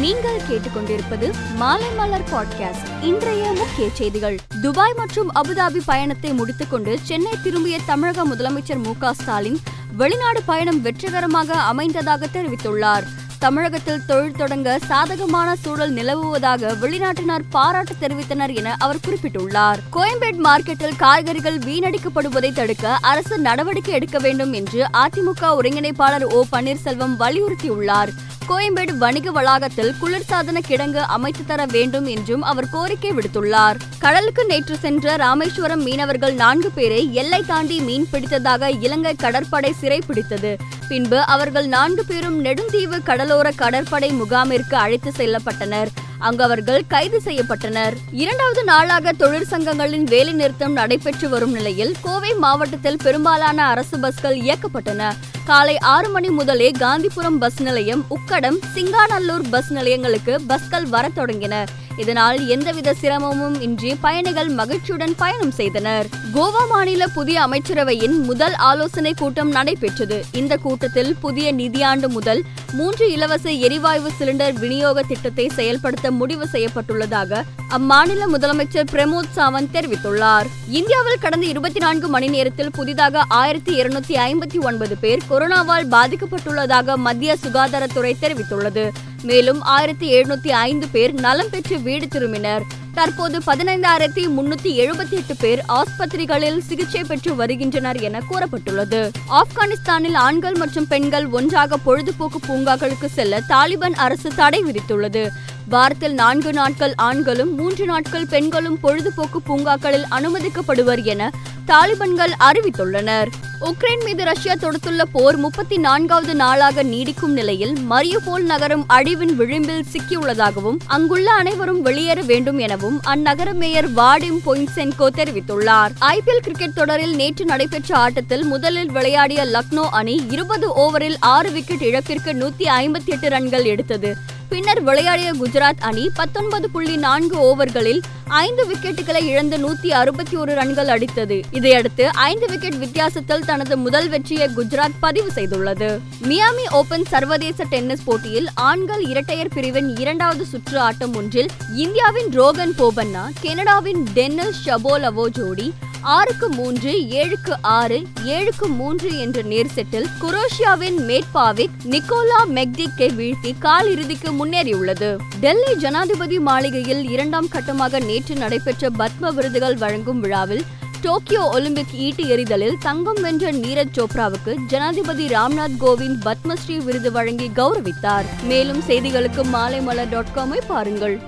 நீங்கள் கேட்டுக்கொண்டிருப்பது மாலை மலர் பாட்காஸ்ட் இன்றைய முக்கிய செய்திகள். துபாய் மற்றும் அபுதாபி பயணத்தை முடித்துக்கொண்டு சென்னை திரும்பிய தமிழக முதலமைச்சர் மு ஸ்டாலின் வெளிநாடு பயணம் வெற்றிகரமாக அமைந்ததாக தெரிவித்துள்ளார். தமிழகத்தில் தொழில் தொடங்க சாதகமான சூழல் நிலவுவதாக வெளிநாட்டினர் பாராட்டு தெரிவித்தனர் என அவர் குறிப்பிட்டுள்ளார். கோயம்பேட் மார்க்கெட்டில் காய்கறிகள் வீணடிக்கப்படுவதை தடுக்க அரசு நடவடிக்கை எடுக்க வேண்டும் என்று அதிமுக ஒருங்கிணைப்பாளர் ஓ பன்னீர்செல்வம் வலியுறுத்தியுள்ளார். கோயம்பேடு வணிக வளாகத்தில் குளிர்சாதன கிடங்கு அமைத்து தர வேண்டும் என்றும் அவர் கோரிக்கை விடுத்துள்ளார். கடலுக்கு நேற்று சென்ற ராமேஸ்வரம் மீனவர்கள் நான்கு பேரை எல்லை தாண்டி மீன் பிடித்ததாக இலங்கை கடற்படை சிறைப்பிடித்தது. பின்பு அவர்கள் நான்கு பேரும் நெடுந்தீவு கடலோர கடற்படை முகாமிற்கு அழைத்து செல்லப்பட்டனர். அங்கு அவர்கள் கைது செய்யப்பட்டனர். இரண்டாவது நாளாக தொழிற்சங்கங்களின் வேலை நிறுத்தம் நடைபெற்று வரும் நிலையில் கோவை மாவட்டத்தில் பெரும்பாலான அரசு பஸ்கள் இயக்கப்பட்டன. காலை ஆறு மணி முதலே காந்திபுரம் பஸ் நிலையம் உக்கடம் சிங்காநல்லூர் பஸ் நிலையங்களுக்கு பஸ்கள் வரத் தொடங்கின. இதனால் எந்தவித சிரமமும் இன்றி பயணிகள் மகிழ்ச்சியுடன் பயணம் செய்தனர். கோவா மாநில புதிய அமைச்சரவையின் முதல் ஆலோசனை கூட்டம் நடைபெற்றது. இந்த கூட்டத்தில் புதிய நிதியாண்டு முதல் மூன்று இலவச எரிவாயு சிலிண்டர் விநியோக திட்டத்தை செயல்படுத்த முடிவு செய்யப்பட்டுள்ளதாக அம்மாநில முதலமைச்சர் பிரமோத் சாவந்த் தெரிவித்துள்ளார். இந்தியாவில் கடந்த இருபத்தி நான்கு மணி நேரத்தில் புதிதாக ஆயிரத்தி இருநூத்தி ஐம்பத்தி ஒன்பது பேர் கொரோனாவால் பாதிக்கப்பட்டுள்ளதாக மத்திய சுகாதாரத்துறை தெரிவித்துள்ளது. மேலும் ஆயிரத்தி எழுநூத்தி ஐந்து பேர் நலம் பெற்று வீடு திரும்பினர். தற்போது பதினைந்தாயிரத்தி முன்னூத்தி எழுபத்தி எட்டு பேர் ஆஸ்பத்திரிகளில் சிகிச்சை பெற்று வருகின்றனர் என கூறப்பட்டுள்ளது. ஆப்கானிஸ்தானில் ஆண்கள் மற்றும் பெண்கள் ஒன்றாக பொழுதுபோக்கு பூங்காக்களுக்கு செல்ல தாலிபான் அரசு தடை விதித்துள்ளது. வாரத்தில் நான்கு நாட்கள் ஆண்களும் மூன்று நாட்கள் பெண்களும் பொழுதுபோக்கு பூங்காக்களில் அனுமதிக்கப்படுவர் என தாலிபான்கள் அறிவித்துள்ளனர். உக்ரைன் மீது ரஷ்யா தொடுத்துள்ள போர் முப்பத்தி நான்காவது நாளாக நீடிக்கும் நிலையில் மரியுபோல் நகரம் அழிவின் விளிம்பில் சிக்கியுள்ளதாகவும் அங்குள்ள அனைவரும் வெளியேற வேண்டும் எனவும் அந்நகர மேயர் வாடிம் பொயின்சென்கோ தெரிவித்துள்ளார். ஐபிஎல் கிரிக்கெட் தொடரில் நேற்று நடைபெற்ற ஆட்டத்தில் முதலில் விளையாடிய லக்னோ அணி இருபது ஓவரில் ஆறு விக்கெட் இழப்பிற்கு நூத்தி ஐம்பத்தி எட்டு ரன்கள் எடுத்தது. பின்னர் விளையாடிய குஜராத் அணி பத்தொன்பது புள்ளி நான்கு ஓவர்களில் ஐந்து விக்கெட்டுகளை இழந்து நூத்தி அறுபத்தி ஒரு ரன்கள் அடித்தது. இதையடுத்து ஐந்து விக்கெட் வித்தியாசத்தில் தனது முதல் வெற்றியை குஜராத் பதிவு செய்துள்ளது. மியாமி ஓபன் சர்வதேச டென்னிஸ் போட்டியில் ஆண்கள் இரட்டையர் பிரிவின் இரண்டாவது சுற்று ஆட்டம் ஒன்றில் இந்தியாவின் ரோகன் போபண்ணா கனடாவின் டென்னிஸ் ஷபோலவோ ஜோடி ஆறுக்கு மூன்று ஏழுக்கு ஆறு ஏழுக்கு மூன்று என்ற நேர் செட்டில் குரோஷியாவின் மேட்பாவிக் நிக்கோலா மெக்டிக்கை வீழ்த்தி கால் இறுதிக்கு முன்னேறியுள்ளது. டெல்லி ஜனாதிபதி மாளிகையில் இரண்டாம் கட்டமாக நேற்று நடைபெற்ற பத்ம விருதுகள் வழங்கும் விழாவில் டோக்கியோ ஒலிம்பிக் ஈட்டு எறிதலில் தங்கம் வென்ற நீரஜ் சோப்ராவுக்கு ஜனாதிபதி ராம்நாத் கோவிந்த் பத்மஸ்ரீ விருது வழங்கி கௌரவித்தார். மேலும் செய்திகளுக்கு மாலைமலர் டாட் காமை பாருங்கள்.